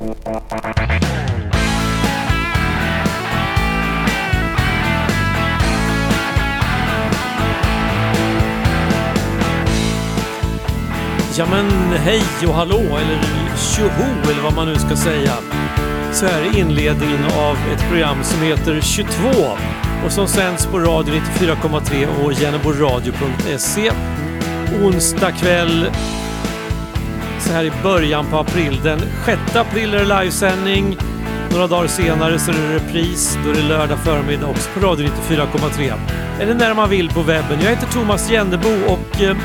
Ja men hej och hallå eller tjoho eller vad man nu ska säga. Så här är inledningen av ett program som heter 22 och som sänds på radio 94,3 och genomboradio.se. Onsdag kväll så här i början på april. Den 6 april är det livesändning. Några dagar senare så är det repris. Då är det lördag förmiddag också på radio 94,3. Eller när man vill på webben. Jag heter Thomas Jennebo och eh,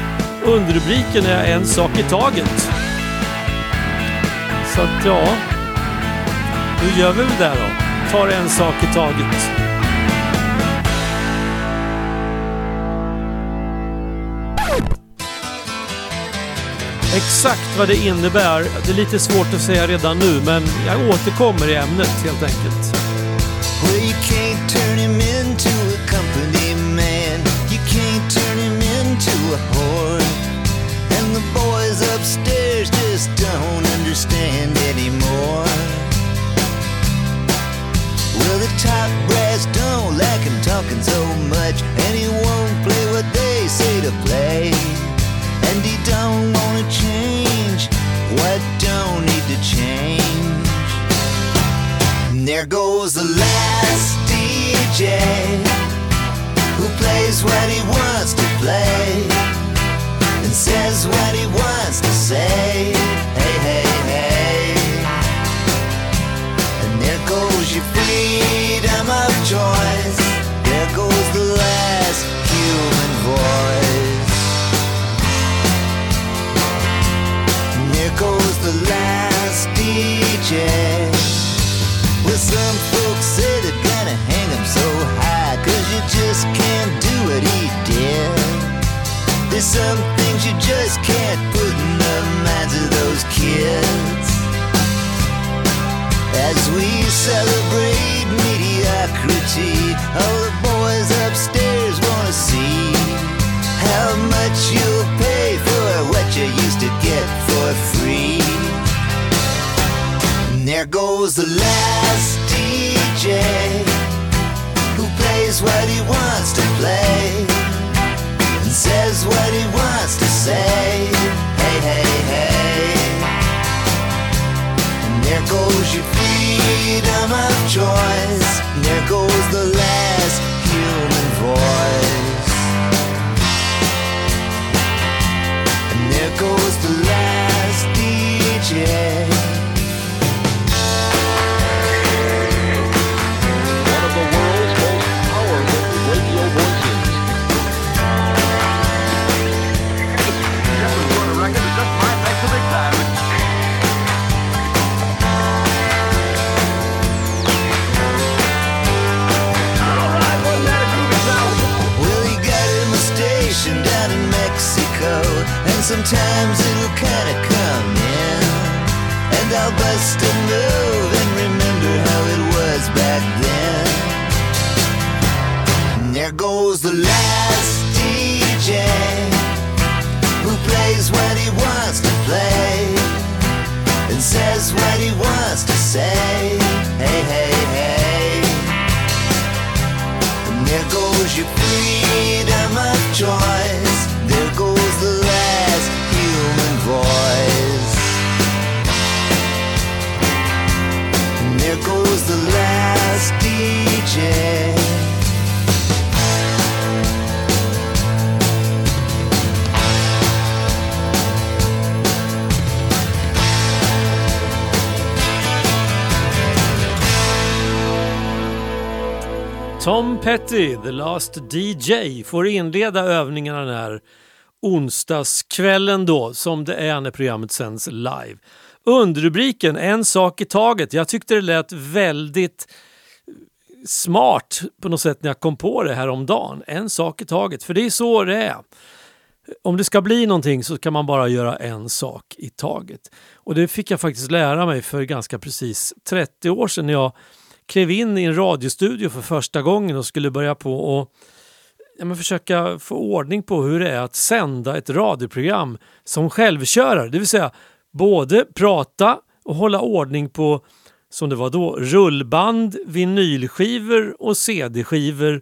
Underrubriken är En sak i taget. Så att ja, hur gör vi väl det då? Tar en sak i taget. Exakt vad det innebär, det är lite svårt att säga redan nu men jag återkommer i ämnet helt enkelt. Well, you can't turn him into a company man. You can't turn him into a whore. And the boys upstairs just don't understand anymore. Well, the top brass don't like him talking so much, and he won't play what they say to play. And he don't wanna change what don't need to change. And there goes the last DJ who plays what he wants to play and says what he wants to say. Hey, hey, hey. And there goes your freedom says what he wants to say Hey, hey, hey And there goes your freedom of choice There goes the last human voice. And there goes the last DJ. Tom Petty, The Last DJ, får inleda övningarna den här onsdagskvällen då, som det är när programmet sänds live. Underrubriken En sak i taget. Jag tyckte det lät väldigt smart på något sätt när jag kom på det här om dagen. En sak i taget, för det är så det är. Om det ska bli någonting så kan man bara göra en sak i taget. Och det fick jag faktiskt lära mig för ganska precis 30 år sedan när jag klev in i en radiostudio för första gången och skulle börja på och ja, men försöka få ordning på hur det är att sända ett radioprogram som självkörare. Det vill säga både prata och hålla ordning på, som det var då, rullband, vinylskivor och CD-skivor,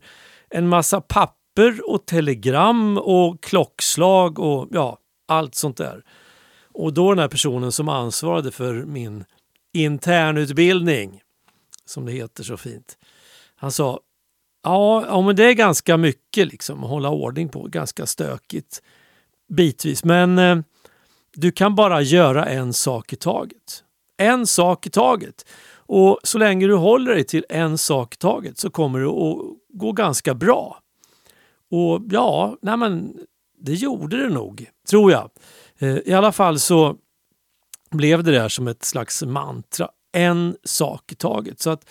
en massa papper och telegram och klockslag och ja, allt sånt där. Och då den här personen som ansvarade för min internutbildning, som det heter så fint. Han sa, ja, ja men det är ganska mycket liksom att hålla ordning på, ganska stökigt bitvis. Men eh, du kan bara göra en sak i taget. En sak i taget. Och så länge du håller dig till en sak i taget så kommer det att gå ganska bra. Och ja, nej men, det gjorde det nog, tror jag. Eh, I alla fall så blev det där som ett slags mantra. En sak i taget. Så att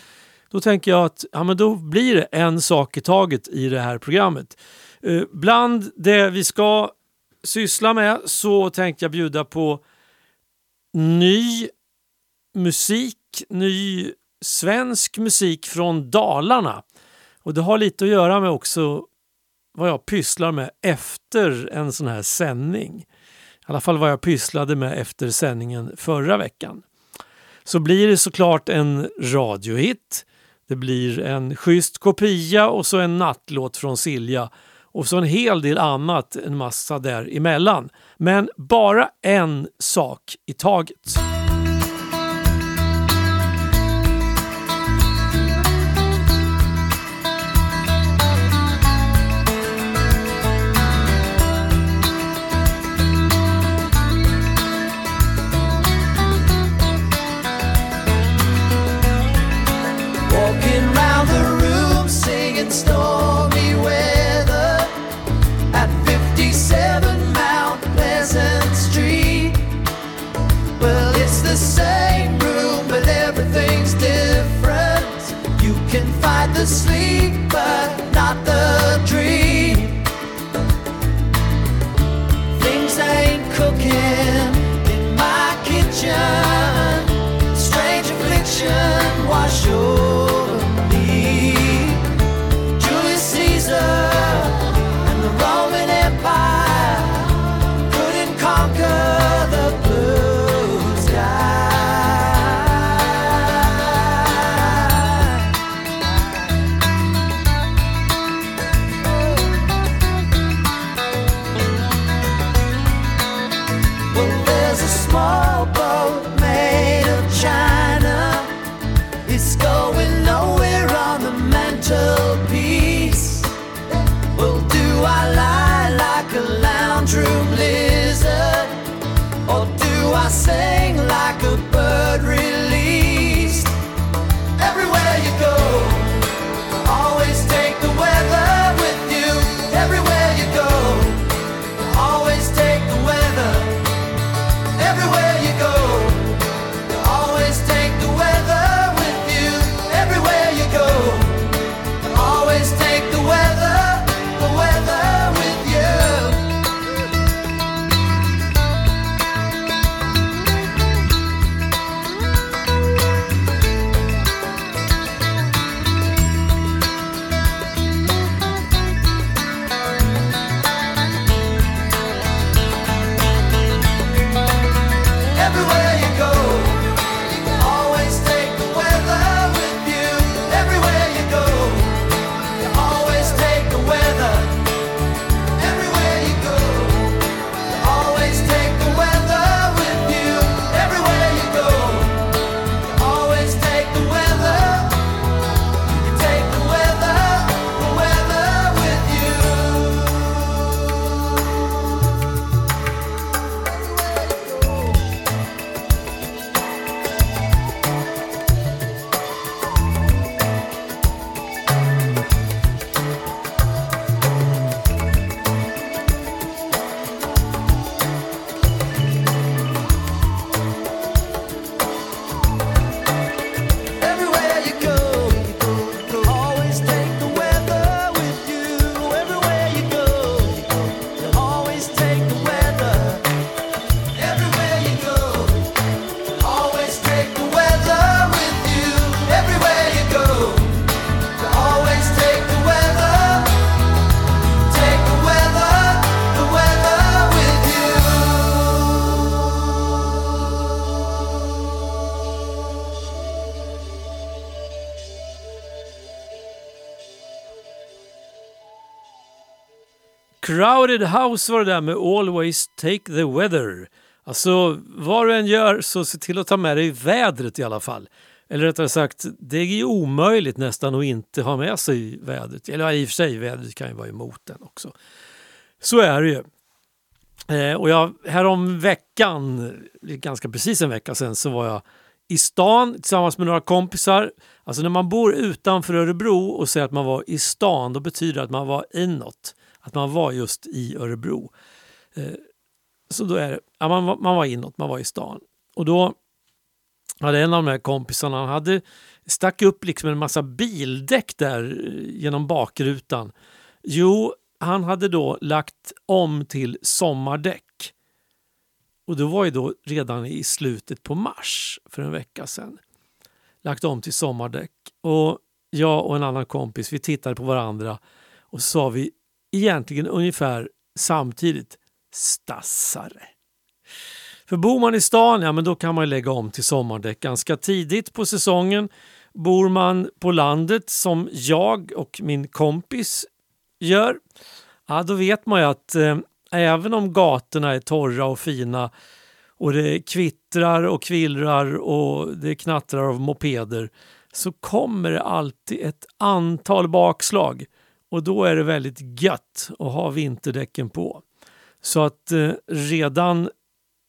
då tänker jag att ja, men då blir det en sak i taget i det här programmet. Eh, bland det vi ska syssla med så tänkte jag bjuda på ny musik, ny svensk musik från Dalarna. Och det har lite att göra med också vad jag pysslar med efter en sån här sändning. I alla fall vad jag pysslade med efter sändningen förra veckan. Så blir det såklart en radiohit. Det blir en schysst kopia och så en nattlåt från Silja och så en hel del annat, en massa däremellan. Men bara en sak i taget. to sleep. Crowded House var det där med Always Take the Weather. Alltså, vad du än gör så se till att ta med dig vädret i alla fall. Eller rättare sagt, det är ju omöjligt nästan att inte ha med sig vädret. Eller i och för sig, vädret kan ju vara emot den också. Så är det ju. Eh, och jag, härom veckan, ganska precis en vecka sedan, så var jag i stan tillsammans med några kompisar. Alltså när man bor utanför Örebro och säger att man var i stan, då betyder det att man var inåt. Att man var just i Örebro. Eh, så då är det, ja, man, man var inåt, man var i stan. Och då hade en av de här kompisarna, han hade stack upp liksom en massa bildäck där eh, genom bakrutan. Jo, han hade då lagt om till sommardäck. Och det var ju då redan i slutet på mars för en vecka sedan. Lagt om till sommardäck. Och jag och en annan kompis vi tittade på varandra och så sa vi egentligen ungefär samtidigt stassare. För bor man i stan, ja men då kan man lägga om till sommardäck ganska tidigt på säsongen. Bor man på landet som jag och min kompis gör, ja då vet man ju att eh, även om gatorna är torra och fina och det kvittrar och kvillrar och det knattrar av mopeder så kommer det alltid ett antal bakslag och då är det väldigt gött att ha vinterdäcken på. Så att eh, redan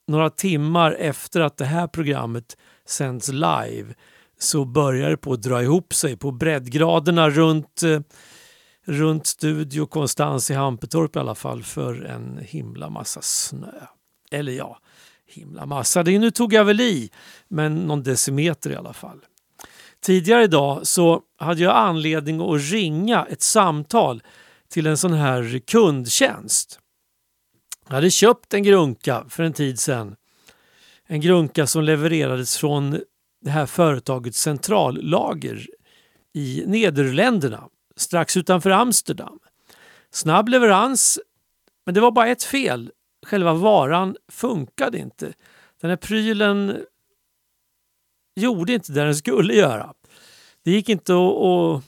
några timmar efter att det här programmet sänds live så börjar det på att dra ihop sig på breddgraderna runt, eh, runt Studio Konstans i Hampetorp i alla fall för en himla massa snö. Eller ja, himla massa. Det, nu tog jag väl i, men någon decimeter i alla fall. Tidigare idag så hade jag anledning att ringa ett samtal till en sån här kundtjänst. Jag hade köpt en grunka för en tid sedan. En grunka som levererades från det här företagets centrallager i Nederländerna strax utanför Amsterdam. Snabb leverans, men det var bara ett fel. Själva varan funkade inte. Den här prylen gjorde inte det den skulle göra. Det gick inte att, att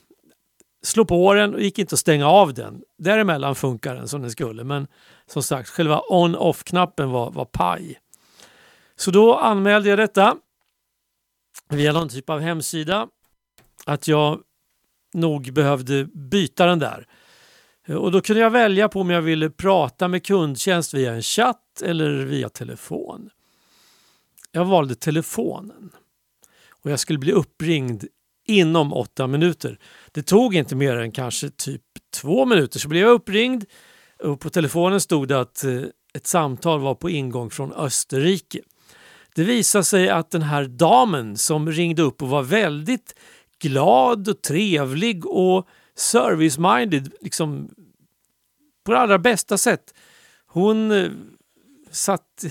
slå på den och gick inte att stänga av den. Däremellan funkar den som den skulle men som sagt själva on-off-knappen var, var paj. Så då anmälde jag detta via någon typ av hemsida att jag nog behövde byta den där. Och då kunde jag välja på om jag ville prata med kundtjänst via en chatt eller via telefon. Jag valde telefonen och jag skulle bli uppringd inom åtta minuter. Det tog inte mer än kanske typ två minuter så blev jag uppringd och på telefonen stod det att eh, ett samtal var på ingång från Österrike. Det visade sig att den här damen som ringde upp och var väldigt glad och trevlig och service-minded liksom på det allra bästa sätt. Hon eh, satt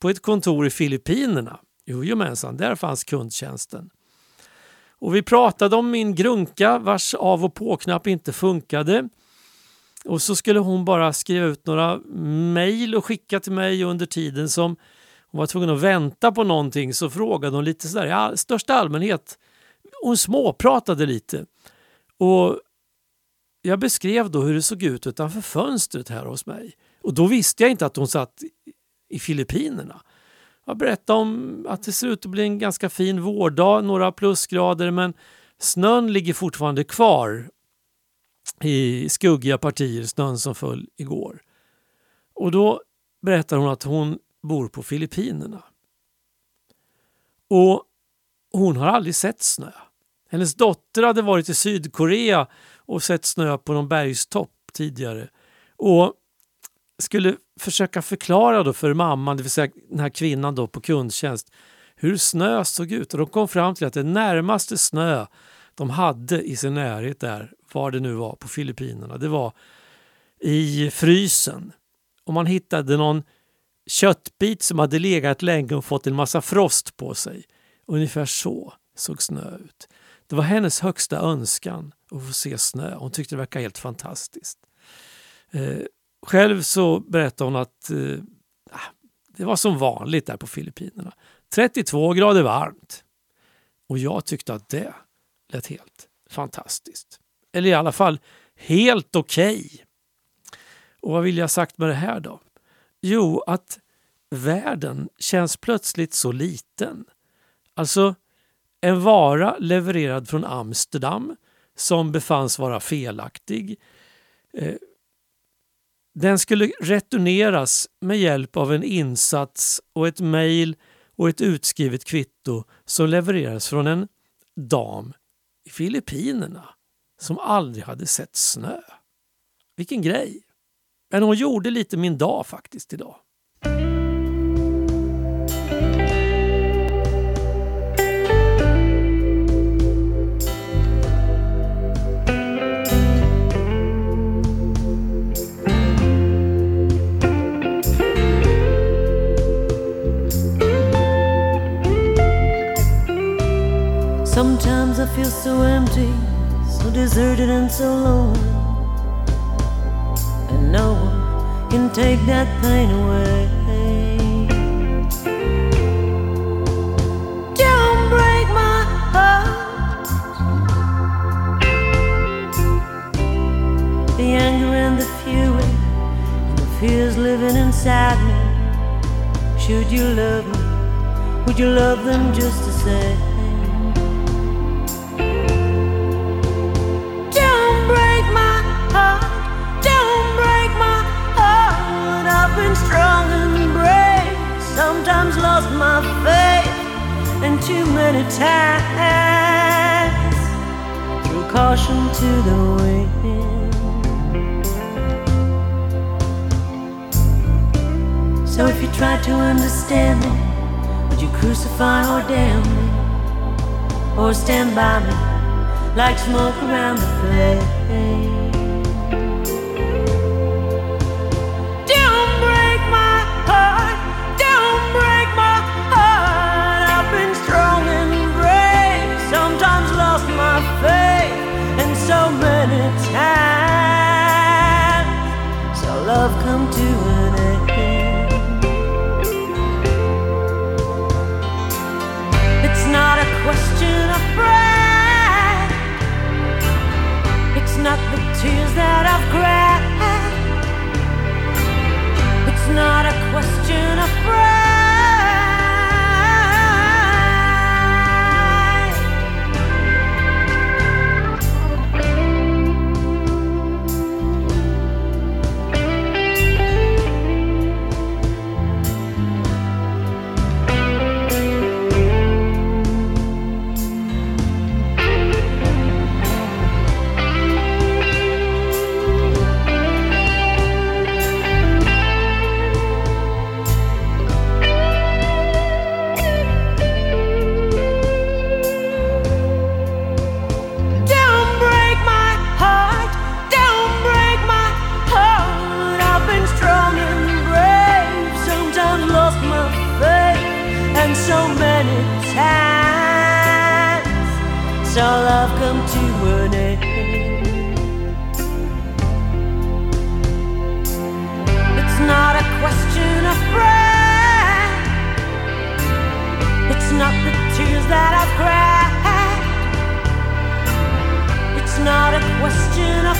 på ett kontor i Filippinerna. Jojomensan, där fanns kundtjänsten. Och vi pratade om min grunka vars av och på-knapp inte funkade. Och så skulle hon bara skriva ut några mejl och skicka till mig under tiden som hon var tvungen att vänta på någonting så frågade hon lite sådär i största allmänhet. Hon småpratade lite. Och jag beskrev då hur det såg ut utanför fönstret här hos mig. Och då visste jag inte att hon satt i Filippinerna. Jag berättade om att det ser ut att bli en ganska fin vårdag, några plusgrader men snön ligger fortfarande kvar i skuggiga partier, snön som föll igår. Och då berättar hon att hon bor på Filippinerna. Och hon har aldrig sett snö. Hennes dotter hade varit i Sydkorea och sett snö på någon bergstopp tidigare. Och skulle försöka förklara då för mamman, det vill säga den här kvinnan då på kundtjänst, hur snö såg ut. Och de kom fram till att det närmaste snö de hade i sin närhet där, var det nu var på Filippinerna, det var i frysen. Och man hittade någon köttbit som hade legat länge och fått en massa frost på sig. Ungefär så såg snö ut. Det var hennes högsta önskan att få se snö. Hon tyckte det verkade helt fantastiskt. Eh, själv så berättade hon att eh, ah, det var som vanligt där på Filippinerna. 32 grader varmt. Och jag tyckte att det lät helt fantastiskt. Eller i alla fall helt okej. Okay. Och vad vill jag sagt med det här då? Jo, att världen känns plötsligt så liten. Alltså, en vara levererad från Amsterdam som befanns vara felaktig. Eh, den skulle returneras med hjälp av en insats och ett mejl och ett utskrivet kvitto som levererades från en dam i Filippinerna som aldrig hade sett snö. Vilken grej! Men hon gjorde lite min dag faktiskt idag. Sometimes I feel so empty, so deserted and so lonely. And no one can take that pain away. Don't break my heart. The anger and the fury, and the fears living inside me. Should you love me? Would you love them just the same? Been strong and brave, sometimes lost my faith, and too many times threw caution to the wind. So if you try to understand me, would you crucify or damn me, or stand by me? like smoke around the flame. Love come to an end. It's not a question of pride. It's not the tears that I've cried. Not the tears that I've cried. It's not a question of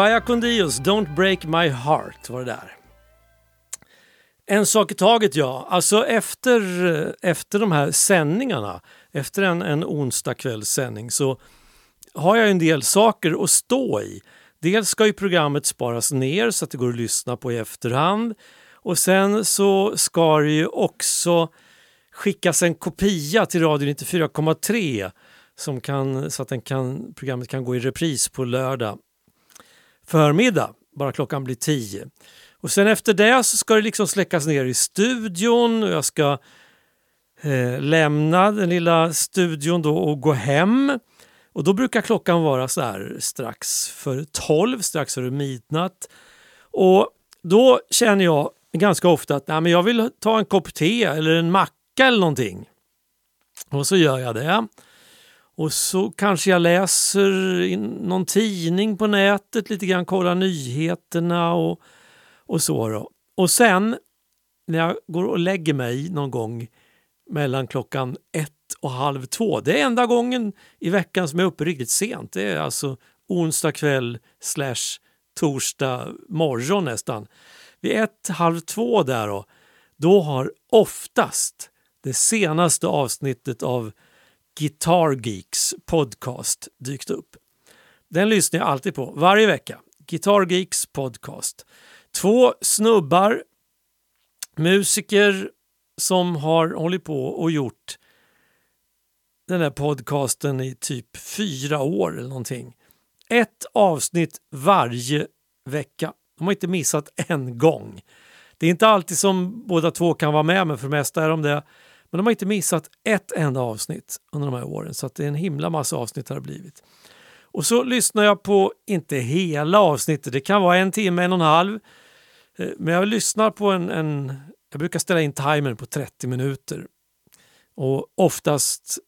Vaya Condios, Don't Break My Heart var det där. En sak i taget ja. Alltså efter, efter de här sändningarna, efter en, en onsdagskvällssändning så har jag en del saker att stå i. Dels ska ju programmet sparas ner så att det går att lyssna på i efterhand. Och sen så ska det ju också skickas en kopia till Radio 94,3 som kan, så att den kan, programmet kan gå i repris på lördag förmiddag, bara klockan blir tio. Och sen efter det så ska det liksom släckas ner i studion och jag ska eh, lämna den lilla studion då och gå hem. Och då brukar klockan vara så här strax före tolv, strax före midnatt. Och då känner jag ganska ofta att nej, men jag vill ta en kopp te eller en macka eller någonting. Och så gör jag det. Och så kanske jag läser någon tidning på nätet, lite grann kollar nyheterna och, och så. Då. Och sen när jag går och lägger mig någon gång mellan klockan ett och halv två. Det är enda gången i veckan som jag är uppe riktigt sent. Det är alltså onsdag kväll slash torsdag morgon nästan. Vid ett, halv två där då, då har oftast det senaste avsnittet av Guitar Geeks podcast dykt upp. Den lyssnar jag alltid på varje vecka. Guitar Geeks podcast. Två snubbar, musiker som har hållit på och gjort den här podcasten i typ fyra år eller någonting. Ett avsnitt varje vecka. De har inte missat en gång. Det är inte alltid som båda två kan vara med, men för det mesta är de det. Men de har inte missat ett enda avsnitt under de här åren så att det är en himla massa avsnitt har det blivit. Och så lyssnar jag på, inte hela avsnittet, det kan vara en timme, en och en halv. Eh, men jag lyssnar på en, en jag brukar ställa in timern på 30 minuter. Och oftast,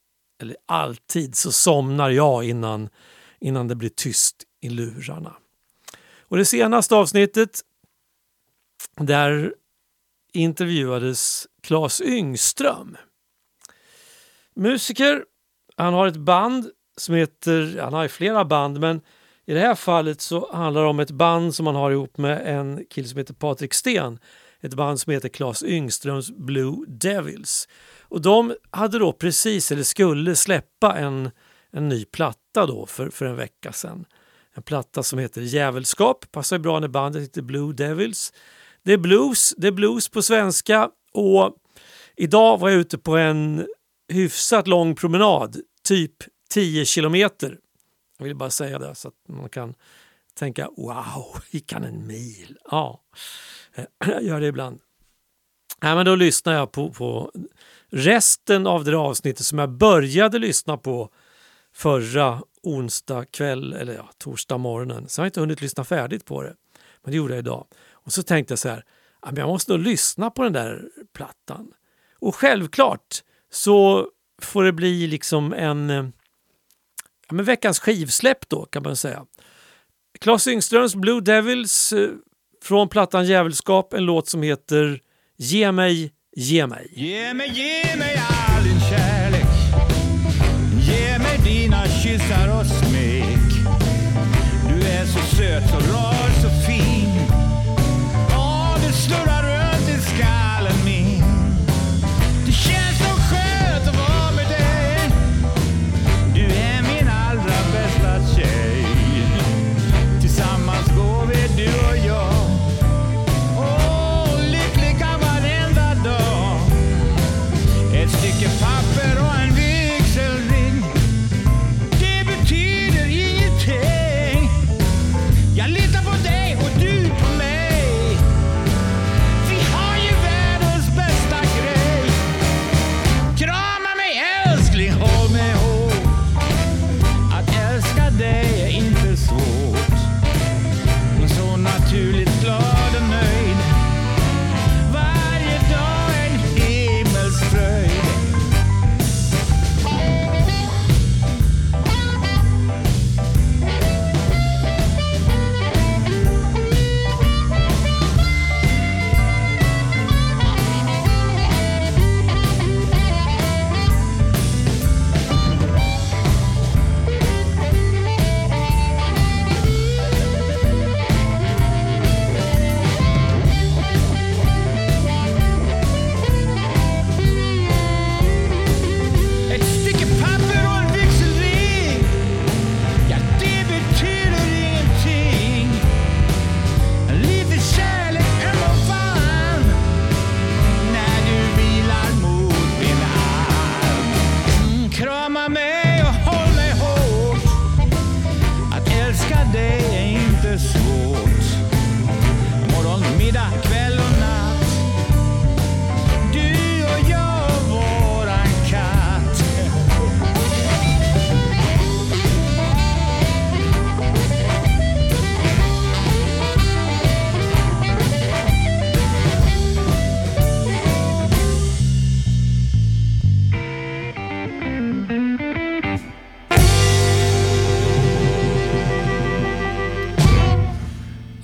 eller alltid, så somnar jag innan, innan det blir tyst i lurarna. Och det senaste avsnittet, där intervjuades Claes Yngström. Musiker, han har ett band som heter, han har ju flera band men i det här fallet så handlar det om ett band som han har ihop med en kille som heter Patrik Sten. Ett band som heter Claes Yngströms Blue Devils. Och de hade då precis, eller skulle släppa en, en ny platta då för, för en vecka sedan. En platta som heter Djävulskap, passar bra när bandet heter Blue Devils. Det är blues, det är blues på svenska och idag var jag ute på en hyfsat lång promenad, typ 10 kilometer. Jag vill bara säga det så att man kan tänka wow, gick han en mil? Ja, eh, jag gör det ibland. Nej, men då lyssnar jag på, på resten av det avsnittet som jag började lyssna på förra onsdag kväll eller ja, torsdag morgonen. Så jag har inte hunnit lyssna färdigt på det. Men det gjorde jag idag. Och så tänkte jag så här, jag måste nog lyssna på den där plattan. Och självklart så får det bli liksom en eh, ja, men veckans skivsläpp då kan man säga. Klas Yngströms Blue Devils eh, från plattan Djävulskap, en låt som heter Ge mig, ge mig. Ge mig, ge mig all din kärlek Ge mig dina kyssar och smek Du är så söt, så rar, så fin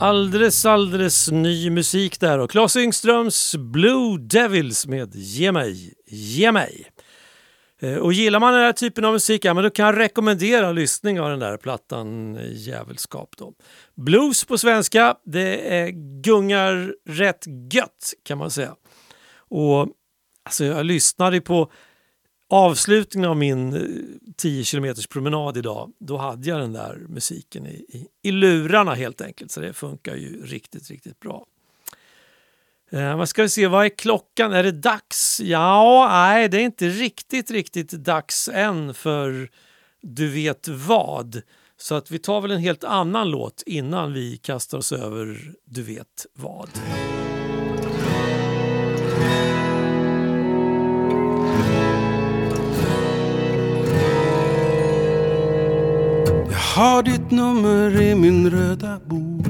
Alldeles, alldeles ny musik där och Claes Yngströms Blue Devils med Ge mig, ge mig. Eh, och gillar man den här typen av musik, ja, men då kan jag rekommendera lyssning av den där plattan eh, Jävelskap. Då. Blues på svenska, det är gungar rätt gött kan man säga. Och alltså, Jag lyssnade på avslutningen av min eh, 10 km promenad idag, då hade jag den där musiken i, i, i lurarna helt enkelt. Så det funkar ju riktigt, riktigt bra. Eh, vad ska vi se, vad är klockan? Är det dags? Ja, nej, det är inte riktigt, riktigt dags än för du vet vad. Så att vi tar väl en helt annan låt innan vi kastar oss över du vet vad. Har ditt nummer i min röda bok?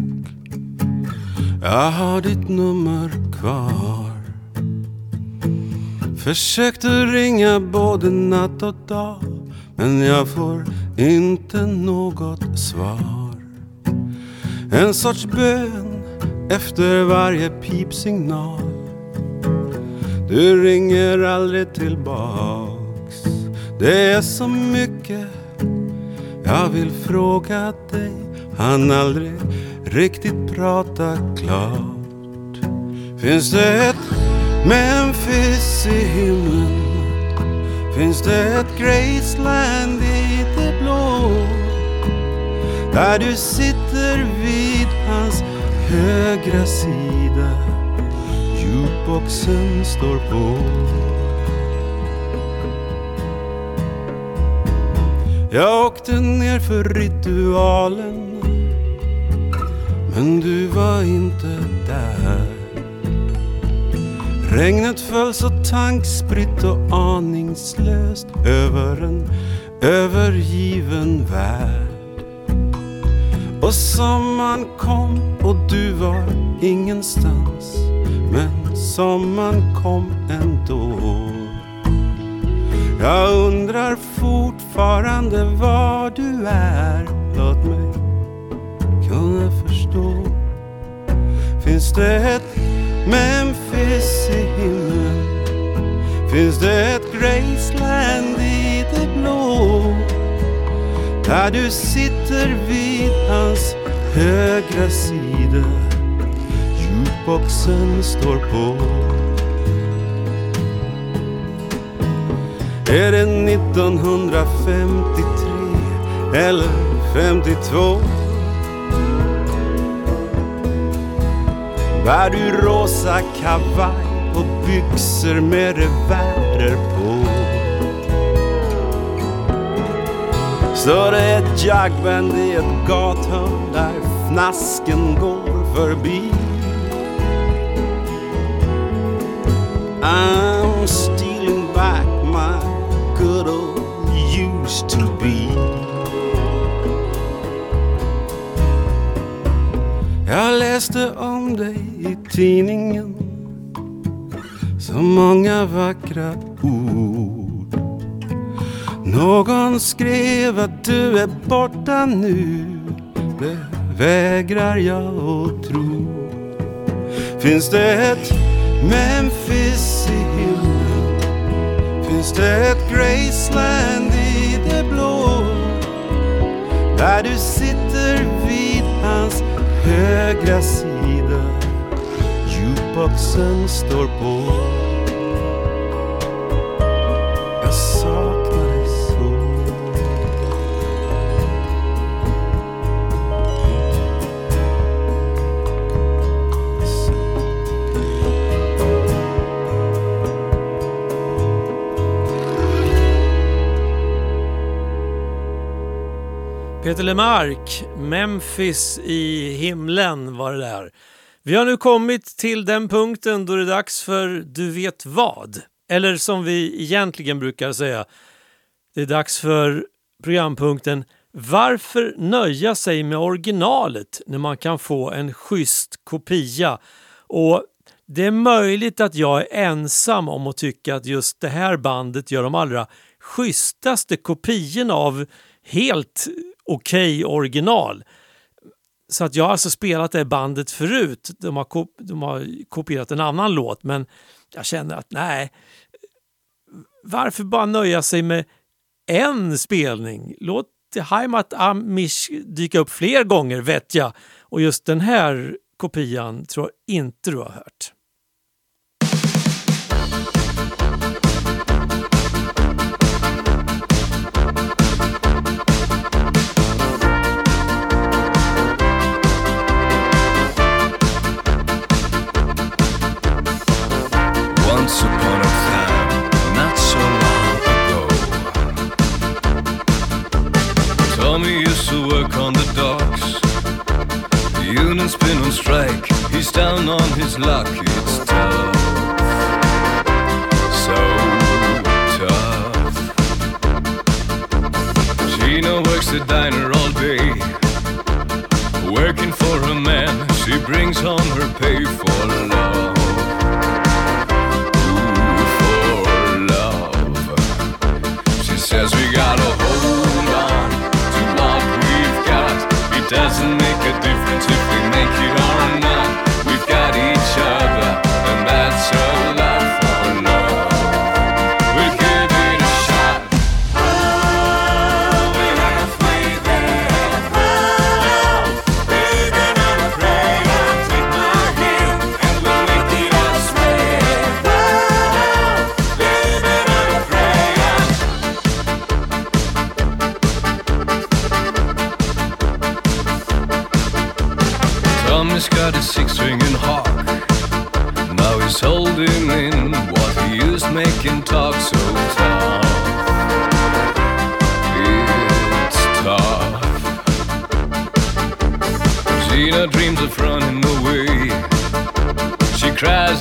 Jag har ditt nummer kvar. Försökte ringa både natt och dag men jag får inte något svar. En sorts bön efter varje pipsignal. Du ringer aldrig tillbaks. Det är så mycket jag vill fråga dig Han aldrig riktigt prata klart Finns det ett Memphis i himlen? Finns det ett Graceland i det blå? Där du sitter vid hans högra sida Jukeboxen står på Jag åkte ner för ritualen Men du var inte där. Regnet föll så tankspritt och aningslöst över en övergiven värld. Och sommaren kom och du var ingenstans Men sommaren kom ändå jag undrar fortfarande var du är Låt mig kunna förstå Finns det ett Memphis i himlen? Finns det ett Graceland i det blå? Där du sitter vid hans högra sida Jukeboxen står på Är det 1953 eller 52? Bär du rosa kavaj och byxor med revärer på? Står det ett jagband i ett gathörn där fnasken går förbi? I'm stealing back used to be. Jag läste om dig i tidningen Så många vackra ord Någon skrev att du är borta nu Det vägrar jag att tro Finns det ett Memphis i himlen? Finns det ett Graceland i? Där du sitter vid hans högra sida. Jukeboxen står på. Peter Lemark, Memphis i himlen var det där. Vi har nu kommit till den punkten då det är dags för Du vet vad. Eller som vi egentligen brukar säga, det är dags för programpunkten Varför nöja sig med originalet när man kan få en schysst kopia? Och det är möjligt att jag är ensam om att tycka att just det här bandet gör de allra schysstaste kopiorna av helt okej okay original. så att jag har alltså spelat det bandet förut. De har, kop de har kopierat en annan låt men jag känner att nej, varför bara nöja sig med en spelning? Låt Heimat Amish dyka upp fler gånger vet jag. Och just den här kopian tror jag inte du har hört. To work on the docks. The union's been on strike. He's down on his luck. It's tough. So tough. Gina works the diner all day. Working for a man, she brings home her pay for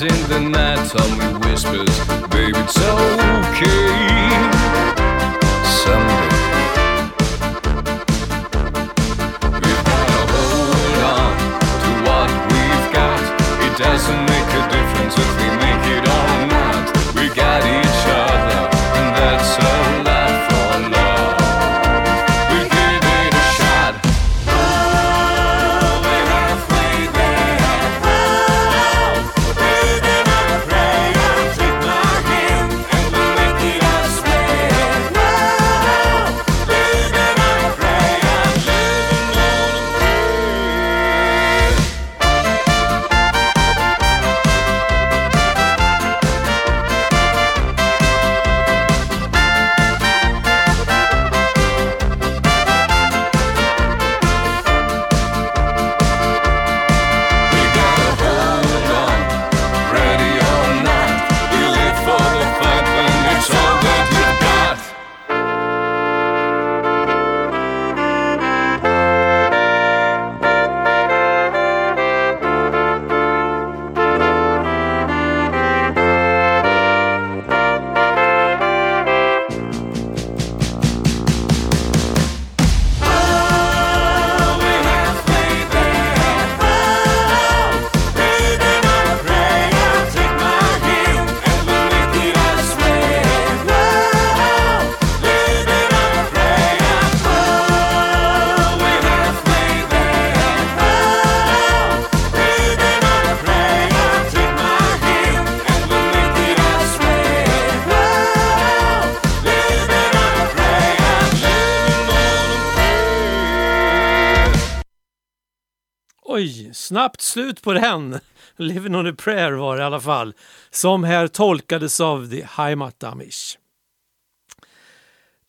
in the snabbt slut på den. Living on a prayer var det i alla fall. Som här tolkades av The Heimat Amish.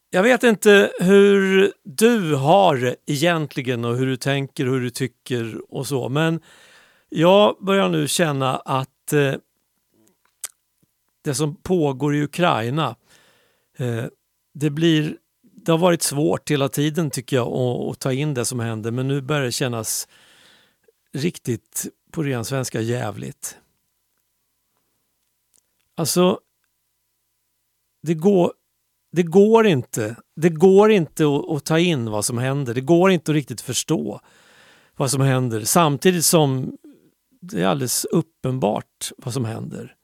Jag vet inte hur du har det egentligen och hur du tänker och hur du tycker och så. Men jag börjar nu känna att eh, det som pågår i Ukraina, eh, det blir det har varit svårt hela tiden tycker jag att, att ta in det som händer men nu börjar det kännas riktigt på ren svenska jävligt. Alltså, det går, det går inte. Det går inte att, att ta in vad som händer. Det går inte att riktigt förstå vad som händer samtidigt som det är alldeles uppenbart vad som händer.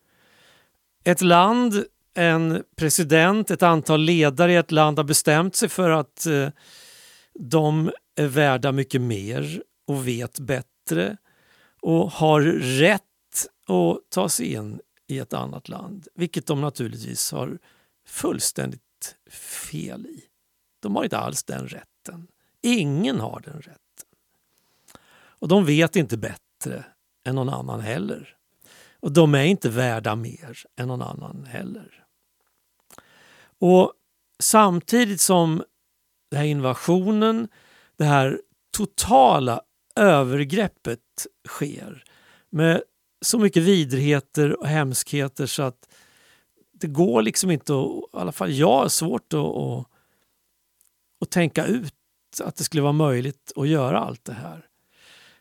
Ett land, en president, ett antal ledare i ett land har bestämt sig för att eh, de är värda mycket mer och vet bättre och har rätt att ta sig in i ett annat land. Vilket de naturligtvis har fullständigt fel i. De har inte alls den rätten. Ingen har den rätten. Och de vet inte bättre än någon annan heller. Och de är inte värda mer än någon annan heller. Och samtidigt som den här invasionen, det här totala övergreppet sker med så mycket vidrigheter och hemskheter så att det går liksom inte att, i alla fall jag har svårt att, att, att tänka ut att det skulle vara möjligt att göra allt det här.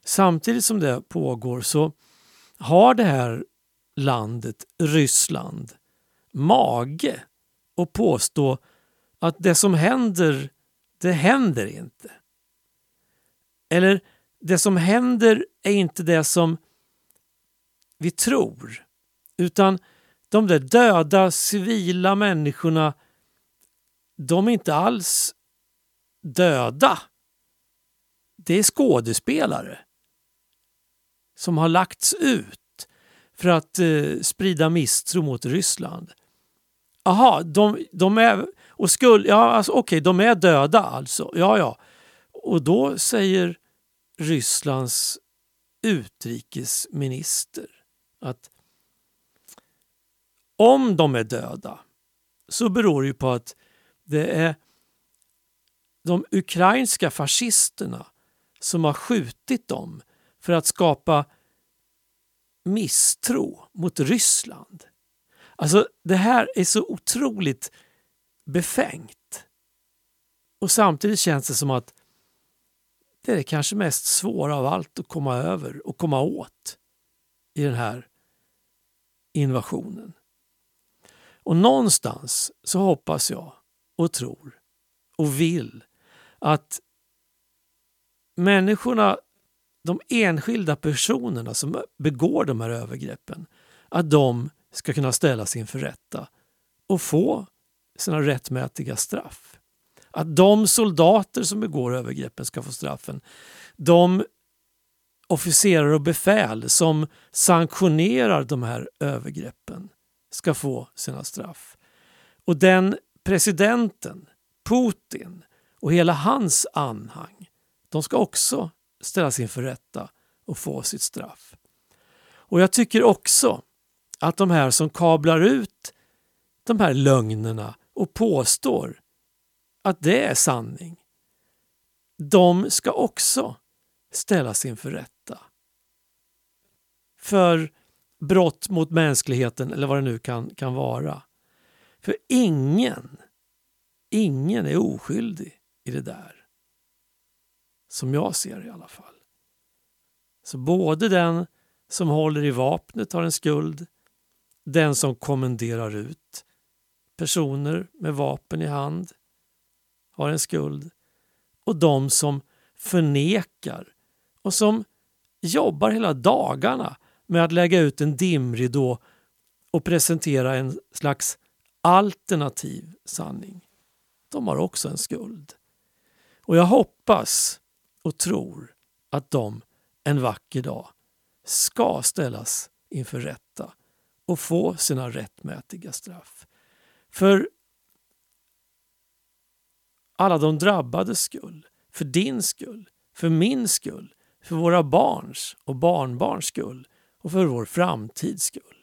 Samtidigt som det pågår så har det här landet, Ryssland, mage att påstå att det som händer, det händer inte. Eller det som händer är inte det som vi tror. Utan de där döda civila människorna, de är inte alls döda. Det är skådespelare som har lagts ut för att eh, sprida misstro mot Ryssland. Aha, de, de är... Och skulle, ja, alltså, Okej, okay, de är döda alltså. Ja, ja. Och då säger Rysslands utrikesminister att om de är döda så beror det ju på att det är de ukrainska fascisterna som har skjutit dem för att skapa misstro mot Ryssland. Alltså det här är så otroligt befängt. Och samtidigt känns det som att det är det kanske mest svåra av allt att komma över och komma åt i den här invasionen. Och någonstans så hoppas jag och tror och vill att människorna, de enskilda personerna som begår de här övergreppen, att de ska kunna ställas inför rätta och få sina rättmätiga straff. Att de soldater som begår övergreppen ska få straffen. De officerare och befäl som sanktionerar de här övergreppen ska få sina straff. Och den presidenten, Putin och hela hans anhang, de ska också ställas inför rätta och få sitt straff. Och jag tycker också att de här som kablar ut de här lögnerna och påstår att det är sanning, de ska också ställas inför rätta. För brott mot mänskligheten eller vad det nu kan, kan vara. För ingen, ingen är oskyldig i det där. Som jag ser det i alla fall. Så både den som håller i vapnet har en skuld, den som kommenderar ut personer med vapen i hand har en skuld och de som förnekar och som jobbar hela dagarna med att lägga ut en dimridå och presentera en slags alternativ sanning. De har också en skuld. Och jag hoppas och tror att de en vacker dag ska ställas inför rätta och få sina rättmätiga straff. För alla de drabbades skull, för din skull, för min skull, för våra barns och barnbarns skull och för vår framtids skull.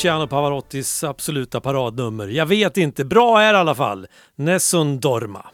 Luciano Pavarottis absoluta paradnummer. Jag vet inte. Bra är i alla fall. Nessun Dorma.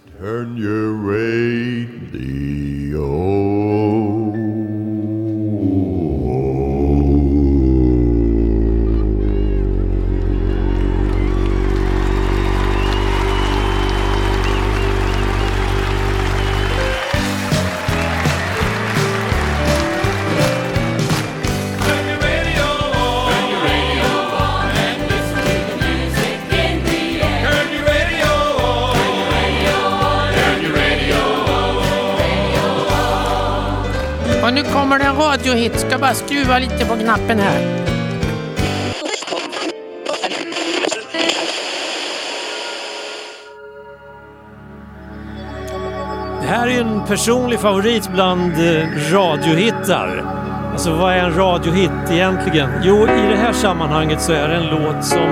Ska bara skruva lite på knappen här. Det här är en personlig favorit bland eh, radiohittar. Alltså vad är en radiohit egentligen? Jo, i det här sammanhanget så är det en låt som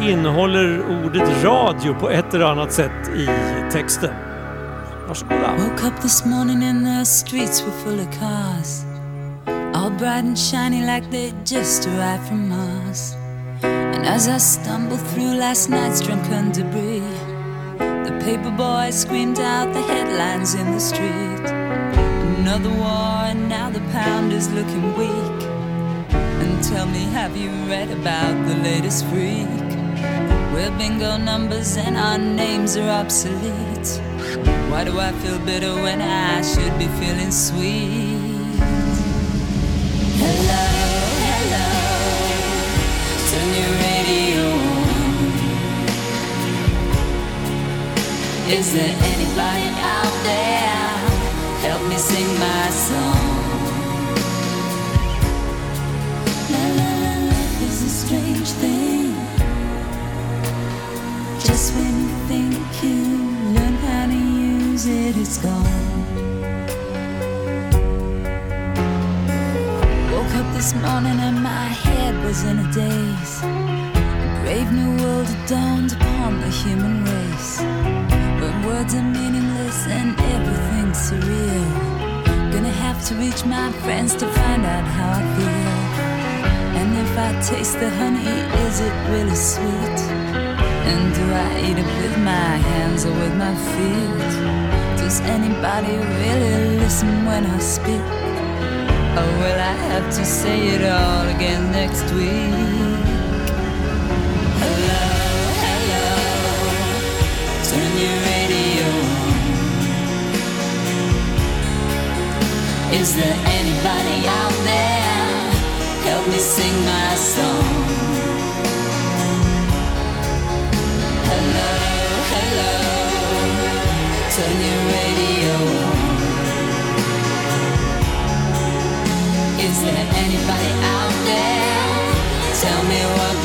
innehåller ordet radio på ett eller annat sätt i texten. Varsågoda. Woke up this morning and the streets were full of cars. All bright and shiny like they just arrived from Mars. And as I stumbled through last night's drunken debris, the paper boy screamed out the headlines in the street. Another war, and now the pound is looking weak. And tell me, have you read about the latest freak? We're bingo numbers and our names are obsolete. Why do I feel bitter when I should be feeling sweet? Is there anybody out there? Help me sing my song. La la la, life is a strange thing. Just when you think you learn how to use it, it's gone. Woke up this morning and my head was in a daze. A brave new world dawned upon the human race. Words are meaningless and everything's surreal. Gonna have to reach my friends to find out how I feel. And if I taste the honey, is it really sweet? And do I eat it with my hands or with my feet? Does anybody really listen when I speak? Or will I have to say it all again next week? Hello, hello, turn your Is there anybody out there? Help me sing my song. Hello, hello, turn your radio on. Is there anybody out there? Tell me what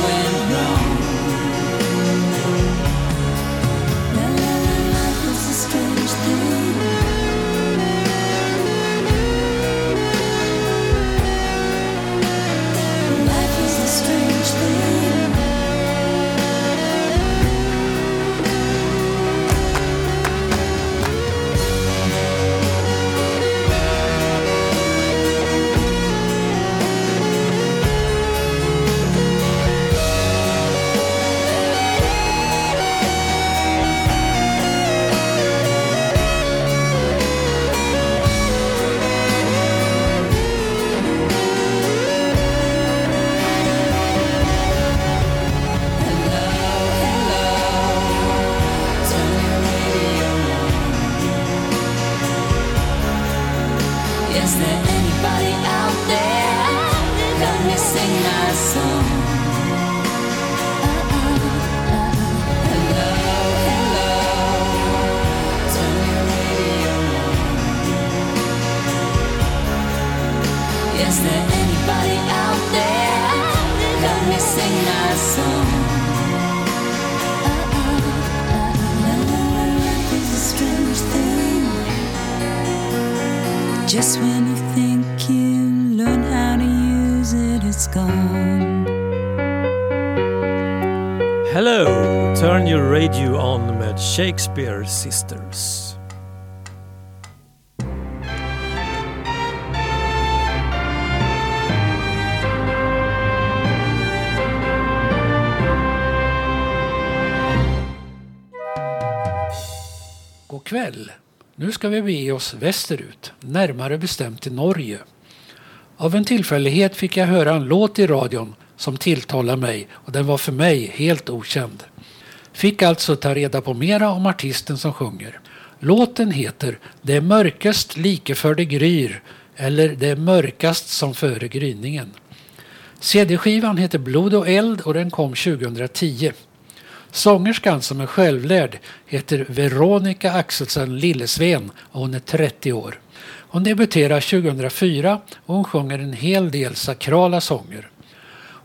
Shakespeare Sisters. God kväll. Nu ska vi bege oss västerut, närmare bestämt till Norge. Av en tillfällighet fick jag höra en låt i radion som tilltalade mig och den var för mig helt okänd. Fick alltså ta reda på mera om artisten som sjunger. Låten heter Det är mörkast like för det gryr eller Det är mörkast som före gryningen. CD-skivan heter Blod och eld och den kom 2010. Sångerskan som är självlärd heter Veronica Axelsson Lillesven och hon är 30 år. Hon debuterade 2004 och hon sjunger en hel del sakrala sånger.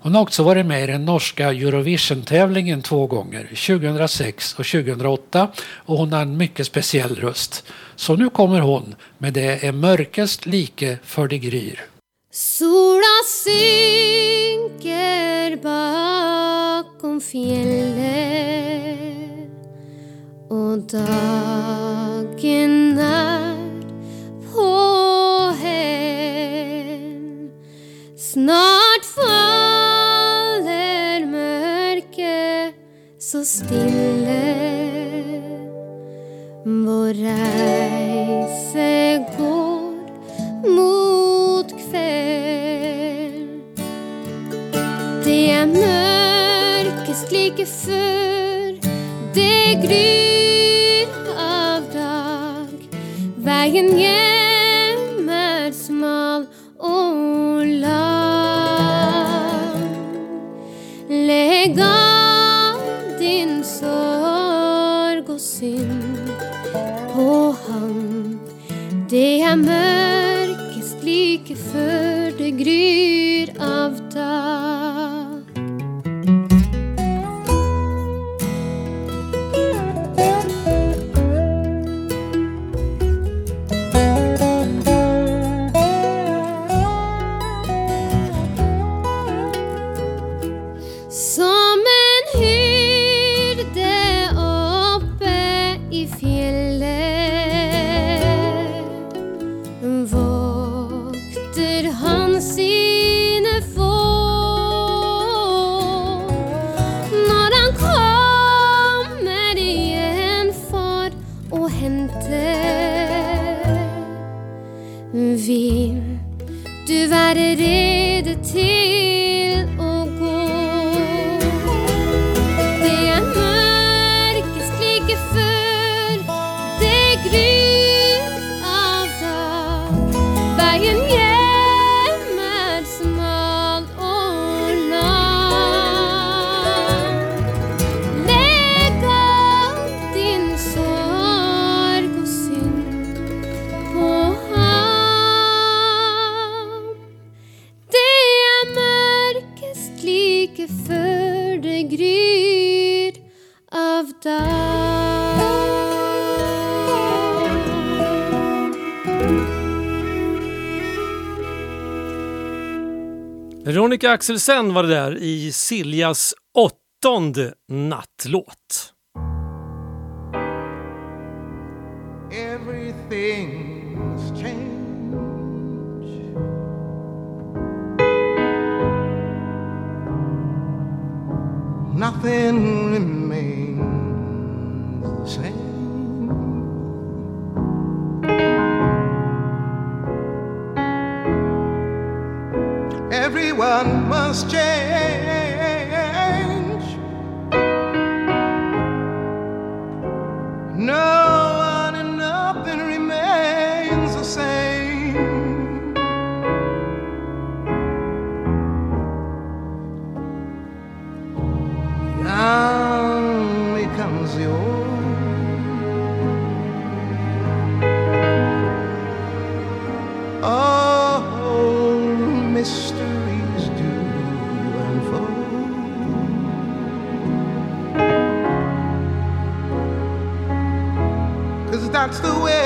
Hon har också varit med i den norska Eurovision-tävlingen två gånger, 2006 och 2008 och hon har en mycket speciell röst. Så nu kommer hon med Det är mörkast like för det gryr. Sola synker bakom fjället och dagen är på häll. Snart stille vår reise går mot kväll. Det är mörkest like för det gryr av dag. Vägen hjem Det hente, du være rede til Veronica Axelsen var det där i Siljas åttonde nattlåt. Everything's changed. Nothing remains the same. Everyone must change. That's the way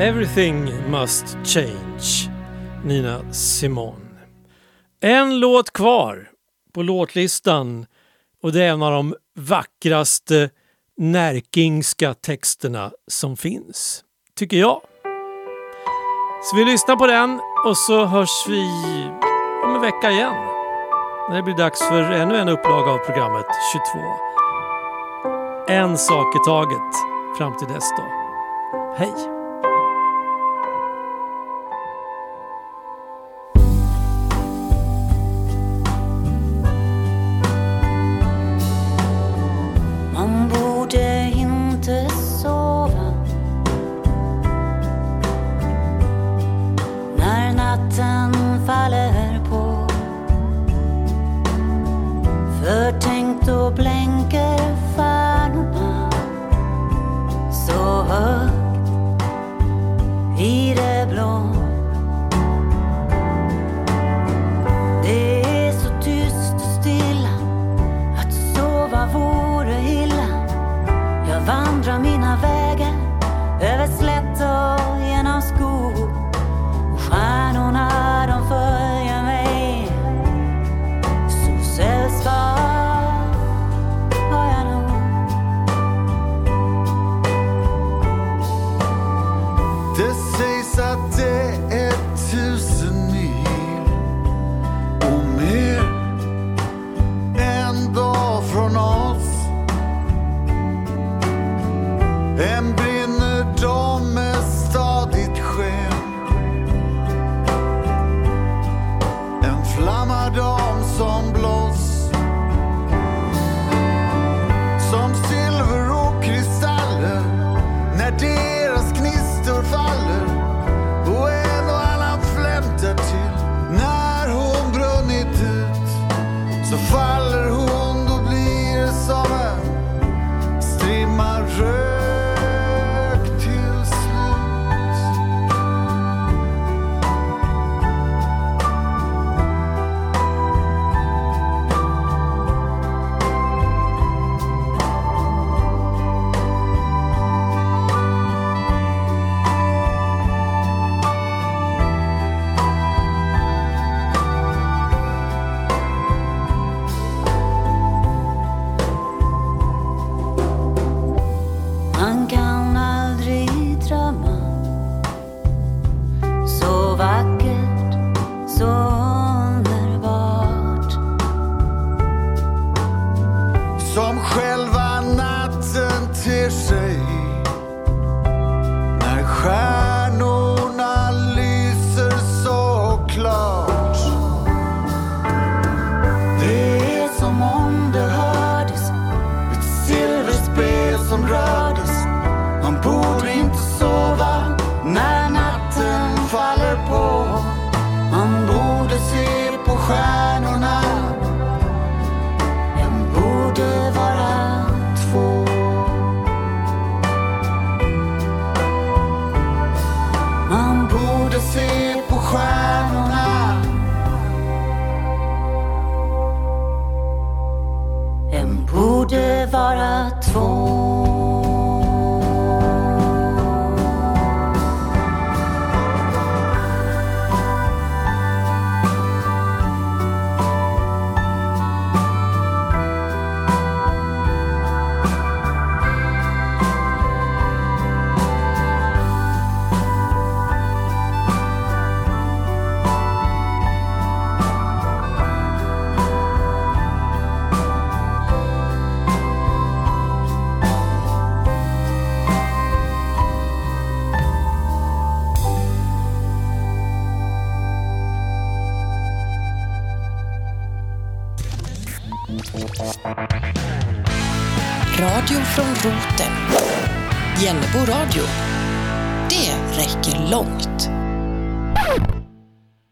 Everything must change. Nina Simone. En låt kvar på låtlistan och det är en av de vackraste närkingska texterna som finns, tycker jag. Så vi lyssnar på den och så hörs vi om en vecka igen. När det blir dags för ännu en upplaga av programmet 22. En sak i taget fram till dess då. Hej!